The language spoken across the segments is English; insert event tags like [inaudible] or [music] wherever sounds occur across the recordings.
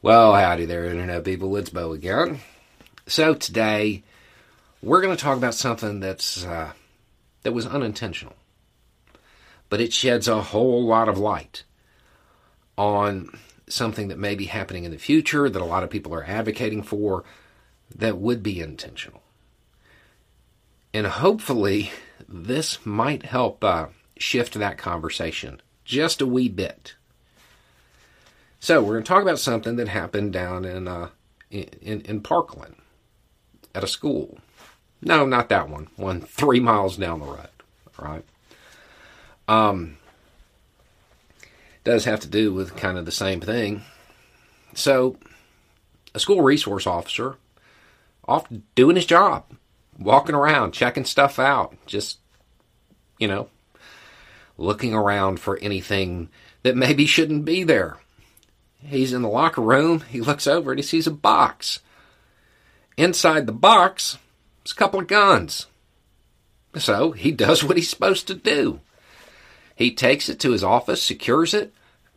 Well, howdy there, Internet people. It's Bo again. So today, we're going to talk about something that's uh, that was unintentional, but it sheds a whole lot of light on something that may be happening in the future that a lot of people are advocating for that would be intentional. And hopefully, this might help uh, shift that conversation just a wee bit. So we're going to talk about something that happened down in uh, in, in Parkland at a school. No, not that one. One three miles down the road. Right. Um, does have to do with kind of the same thing. So, a school resource officer, off doing his job, walking around, checking stuff out, just you know, looking around for anything that maybe shouldn't be there He's in the locker room. He looks over and he sees a box. Inside the box is a couple of guns. So he does what he's supposed to do. He takes it to his office, secures it,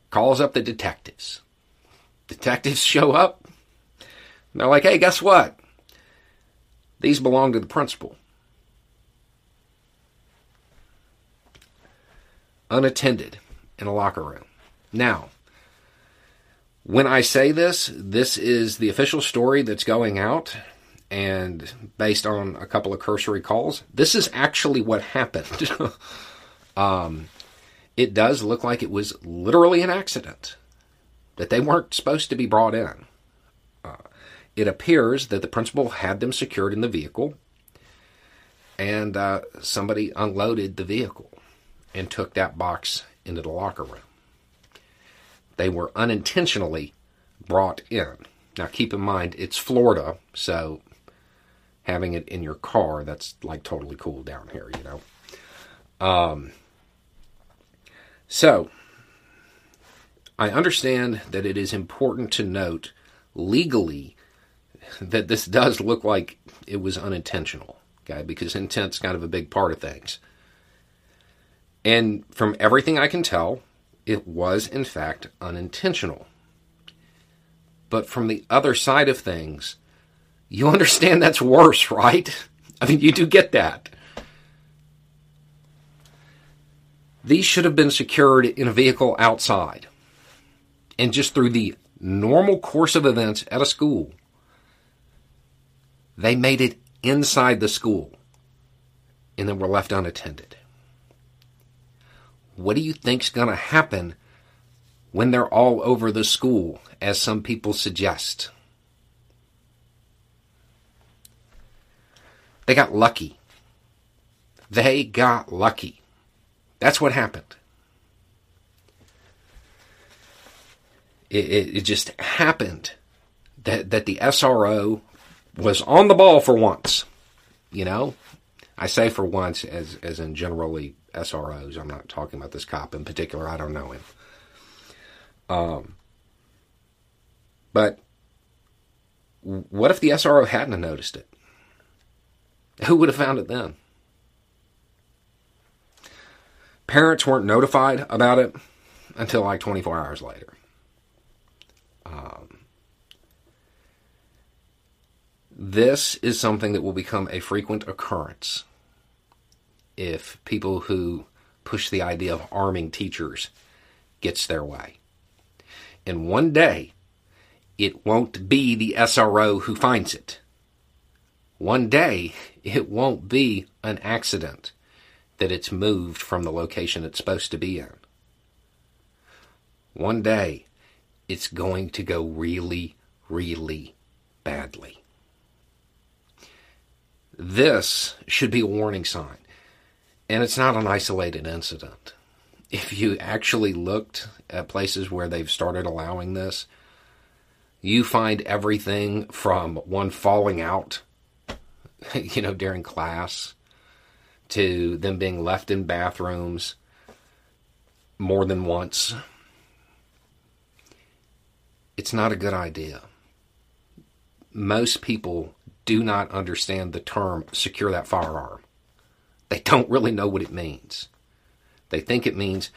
calls up the detectives. Detectives show up. They're like, hey, guess what? These belong to the principal. Unattended in a locker room. Now, when I say this, this is the official story that's going out, and based on a couple of cursory calls, this is actually what happened. [laughs] um, it does look like it was literally an accident, that they weren't supposed to be brought in. Uh, it appears that the principal had them secured in the vehicle, and uh, somebody unloaded the vehicle and took that box into the locker room. They were unintentionally brought in. Now, keep in mind, it's Florida, so having it in your car, that's like totally cool down here, you know. Um, so, I understand that it is important to note legally that this does look like it was unintentional, okay, because intent's kind of a big part of things. And from everything I can tell, it was in fact unintentional. But from the other side of things, you understand that's worse, right? I mean, you do get that. These should have been secured in a vehicle outside. And just through the normal course of events at a school, they made it inside the school and then were left unattended. What do you think's going to happen when they're all over the school, as some people suggest? They got lucky. They got lucky. That's what happened. It, it, it, just happened that, that the SRO was on the ball for once. You know, I say for once as, as in generally SROs. I'm not talking about this cop in particular. I don't know him. Um, but what if the SRO hadn't noticed it? Who would have found it then? Parents weren't notified about it until like 24 hours later. Um, this is something that will become a frequent occurrence if people who push the idea of arming teachers gets their way. And one day, it won't be the SRO who finds it. One day, it won't be an accident that it's moved from the location it's supposed to be in. One day, it's going to go really, really badly. This should be a warning sign. And it's not an isolated incident. If you actually looked at places where they've started allowing this, you find everything from one falling out, [laughs] you know, during class, to them being left in bathrooms more than once. It's not a good idea. Most people do not understand the term secure that firearm. They don't really know what it means. They think it means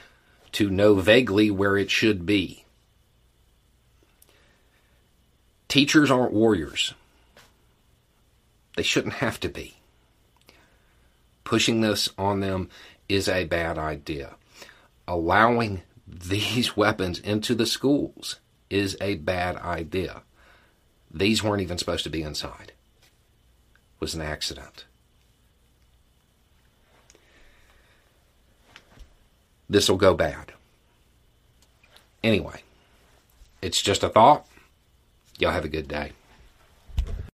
to know vaguely where it should be. Teachers aren't warriors. They shouldn't have to be. Pushing this on them is a bad idea. Allowing these [laughs] weapons into the schools is a bad idea. These weren't even supposed to be inside. It was an accident. This will go bad. Anyway, it's just a thought. Y'all have a good day.